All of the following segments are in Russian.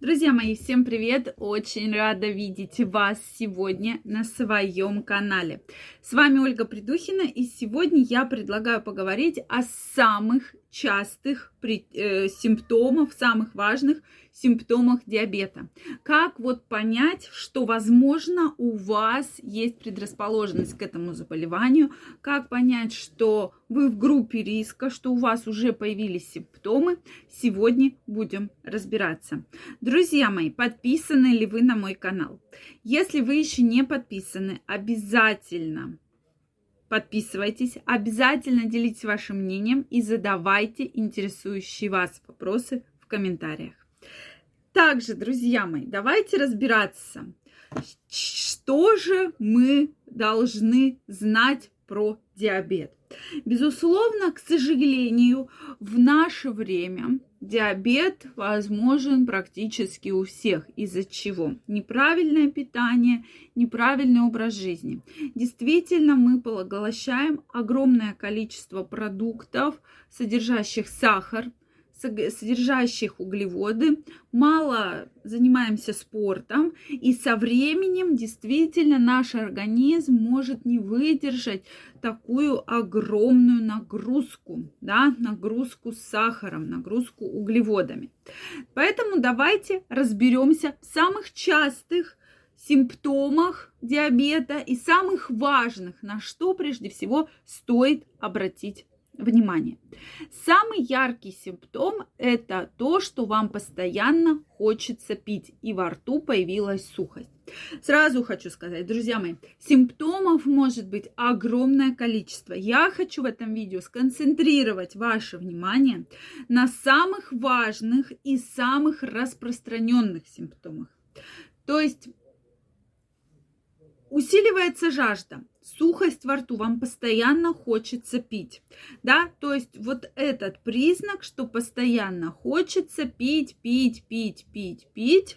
Друзья мои, всем привет! Очень рада видеть вас сегодня на своем канале. С вами Ольга Придухина, и сегодня я предлагаю поговорить о самых частых э, симптомах, самых важных симптомах диабета. Как вот понять, что, возможно, у вас есть предрасположенность к этому заболеванию, как понять, что вы в группе риска, что у вас уже появились симптомы, сегодня будем разбираться. Друзья мои, подписаны ли вы на мой канал? Если вы еще не подписаны, обязательно подписывайтесь, обязательно делитесь вашим мнением и задавайте интересующие вас вопросы в комментариях. Также, друзья мои, давайте разбираться, что же мы должны знать про диабет. Безусловно, к сожалению, в наше время диабет возможен практически у всех. Из-за чего? Неправильное питание, неправильный образ жизни. Действительно, мы поглощаем огромное количество продуктов, содержащих сахар, содержащих углеводы, мало занимаемся спортом, и со временем действительно наш организм может не выдержать такую огромную нагрузку, да, нагрузку с сахаром, нагрузку углеводами. Поэтому давайте разберемся в самых частых симптомах диабета и самых важных, на что прежде всего стоит обратить Внимание! Самый яркий симптом – это то, что вам постоянно хочется пить, и во рту появилась сухость. Сразу хочу сказать, друзья мои, симптомов может быть огромное количество. Я хочу в этом видео сконцентрировать ваше внимание на самых важных и самых распространенных симптомах. То есть усиливается жажда, сухость во рту, вам постоянно хочется пить, да, то есть вот этот признак, что постоянно хочется пить, пить, пить, пить, пить,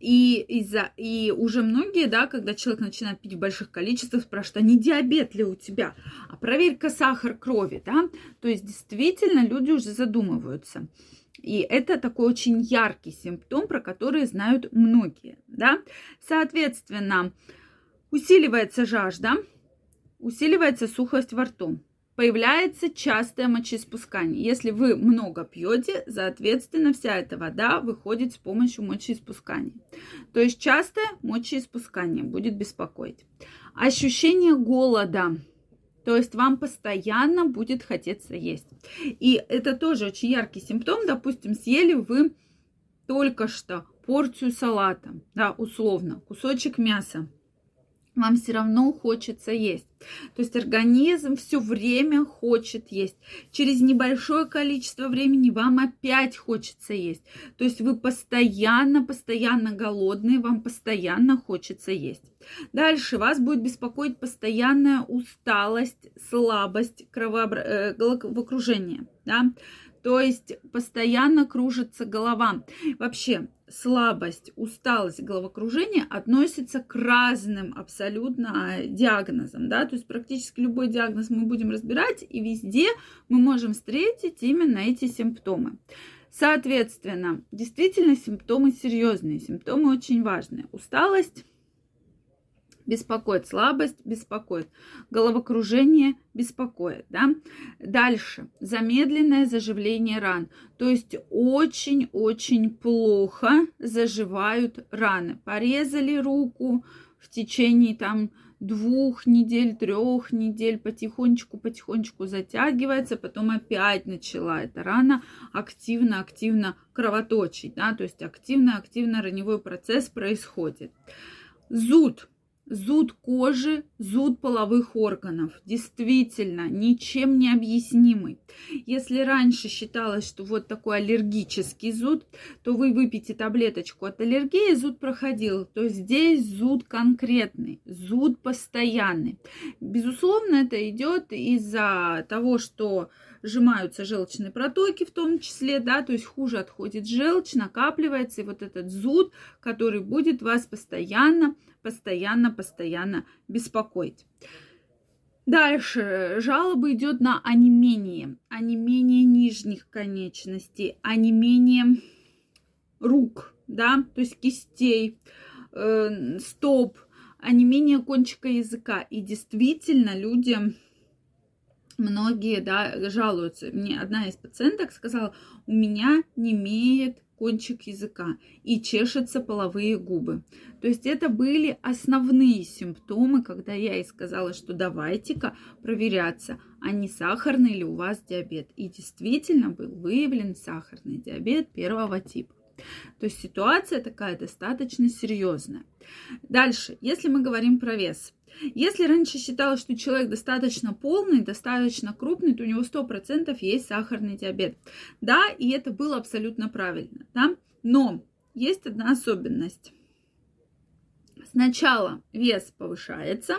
и, из-за, и уже многие, да, когда человек начинает пить в больших количествах, спрашивают, а не диабет ли у тебя? А проверь-ка сахар крови, да? То есть действительно люди уже задумываются. И это такой очень яркий симптом, про который знают многие, да? Соответственно, Усиливается жажда, усиливается сухость во рту. Появляется частое мочеиспускание. Если вы много пьете, соответственно, вся эта вода выходит с помощью мочеиспускания. То есть частое мочеиспускание будет беспокоить. Ощущение голода. То есть вам постоянно будет хотеться есть. И это тоже очень яркий симптом. Допустим, съели вы только что порцию салата, да, условно, кусочек мяса вам все равно хочется есть. То есть организм все время хочет есть. Через небольшое количество времени вам опять хочется есть. То есть вы постоянно, постоянно голодные, вам постоянно хочется есть. Дальше вас будет беспокоить постоянная усталость, слабость, кровообра... Э, головокружение. Да? То есть постоянно кружится голова. Вообще слабость, усталость, головокружение относятся к разным абсолютно диагнозам. Да? То есть практически любой диагноз мы будем разбирать, и везде мы можем встретить именно эти симптомы. Соответственно, действительно симптомы серьезные, симптомы очень важные. Усталость, беспокоит, слабость беспокоит, головокружение беспокоит, да. Дальше, замедленное заживление ран, то есть очень-очень плохо заживают раны. Порезали руку в течение там двух недель, трех недель, потихонечку-потихонечку затягивается, потом опять начала эта рана активно-активно кровоточить, да, то есть активно-активно раневой процесс происходит. Зуд, Зуд кожи, зуд половых органов. Действительно, ничем не объяснимый. Если раньше считалось, что вот такой аллергический зуд, то вы выпьете таблеточку от аллергии, зуд проходил. То здесь зуд конкретный, зуд постоянный. Безусловно, это идет из-за того, что сжимаются желчные протоки в том числе, да, то есть хуже отходит желчь, накапливается, и вот этот зуд, который будет вас постоянно постоянно, постоянно беспокоить. Дальше жалоба идет на онемение, онемение нижних конечностей, онемение рук, да, то есть кистей, э, стоп, онемение кончика языка. И действительно люди многие, да, жалуются. Мне одна из пациенток сказала, у меня не имеет кончик языка и чешутся половые губы. То есть это были основные симптомы, когда я ей сказала, что давайте-ка проверяться, а не сахарный ли у вас диабет. И действительно был выявлен сахарный диабет первого типа. То есть ситуация такая достаточно серьезная. Дальше, если мы говорим про вес. Если раньше считалось, что человек достаточно полный, достаточно крупный, то у него 100% есть сахарный диабет. Да, и это было абсолютно правильно. Да? Но есть одна особенность. Сначала вес повышается,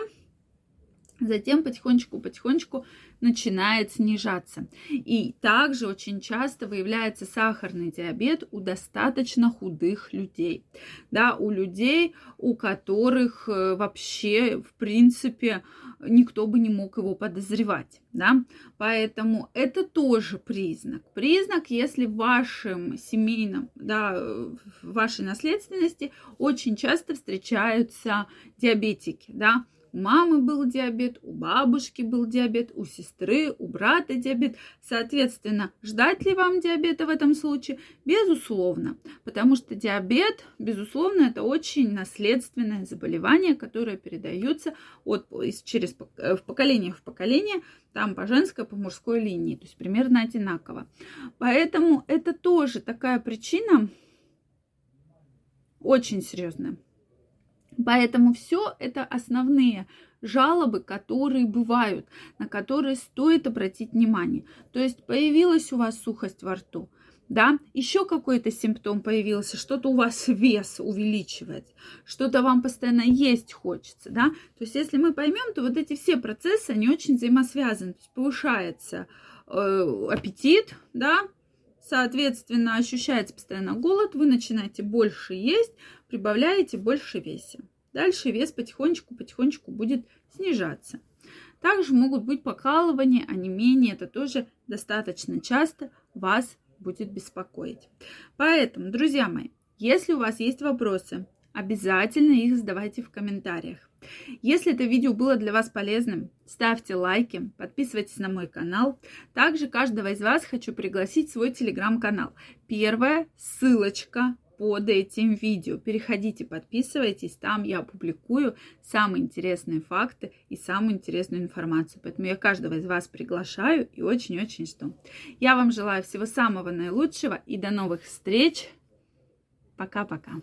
затем потихонечку-потихонечку начинает снижаться. И также очень часто выявляется сахарный диабет у достаточно худых людей. Да, у людей, у которых э, вообще, в принципе, никто бы не мог его подозревать. Да? Поэтому это тоже признак. Признак, если в вашем семейном, да, в вашей наследственности очень часто встречаются диабетики, да, у мамы был диабет, у бабушки был диабет, у сестры, у брата диабет. Соответственно, ждать ли вам диабета в этом случае? Безусловно, потому что диабет, безусловно, это очень наследственное заболевание, которое передается от, через э, в поколение в поколение, там по женской, по мужской линии, то есть примерно одинаково. Поэтому это тоже такая причина очень серьезная. Поэтому все это основные жалобы, которые бывают, на которые стоит обратить внимание. То есть появилась у вас сухость во рту, да, еще какой-то симптом появился, что-то у вас вес увеличивается, что-то вам постоянно есть хочется, да. То есть если мы поймем, то вот эти все процессы, они очень взаимосвязаны. То есть повышается э, аппетит, да, соответственно, ощущается постоянно голод, вы начинаете больше есть, прибавляете больше весе. Дальше вес потихонечку-потихонечку будет снижаться. Также могут быть покалывания, онемение. Это тоже достаточно часто вас будет беспокоить. Поэтому, друзья мои, если у вас есть вопросы, обязательно их задавайте в комментариях. Если это видео было для вас полезным, ставьте лайки, подписывайтесь на мой канал. Также каждого из вас хочу пригласить в свой телеграм-канал. Первая ссылочка под этим видео. Переходите, подписывайтесь, там я публикую самые интересные факты и самую интересную информацию. Поэтому я каждого из вас приглашаю и очень-очень жду. Я вам желаю всего самого наилучшего и до новых встреч. Пока-пока.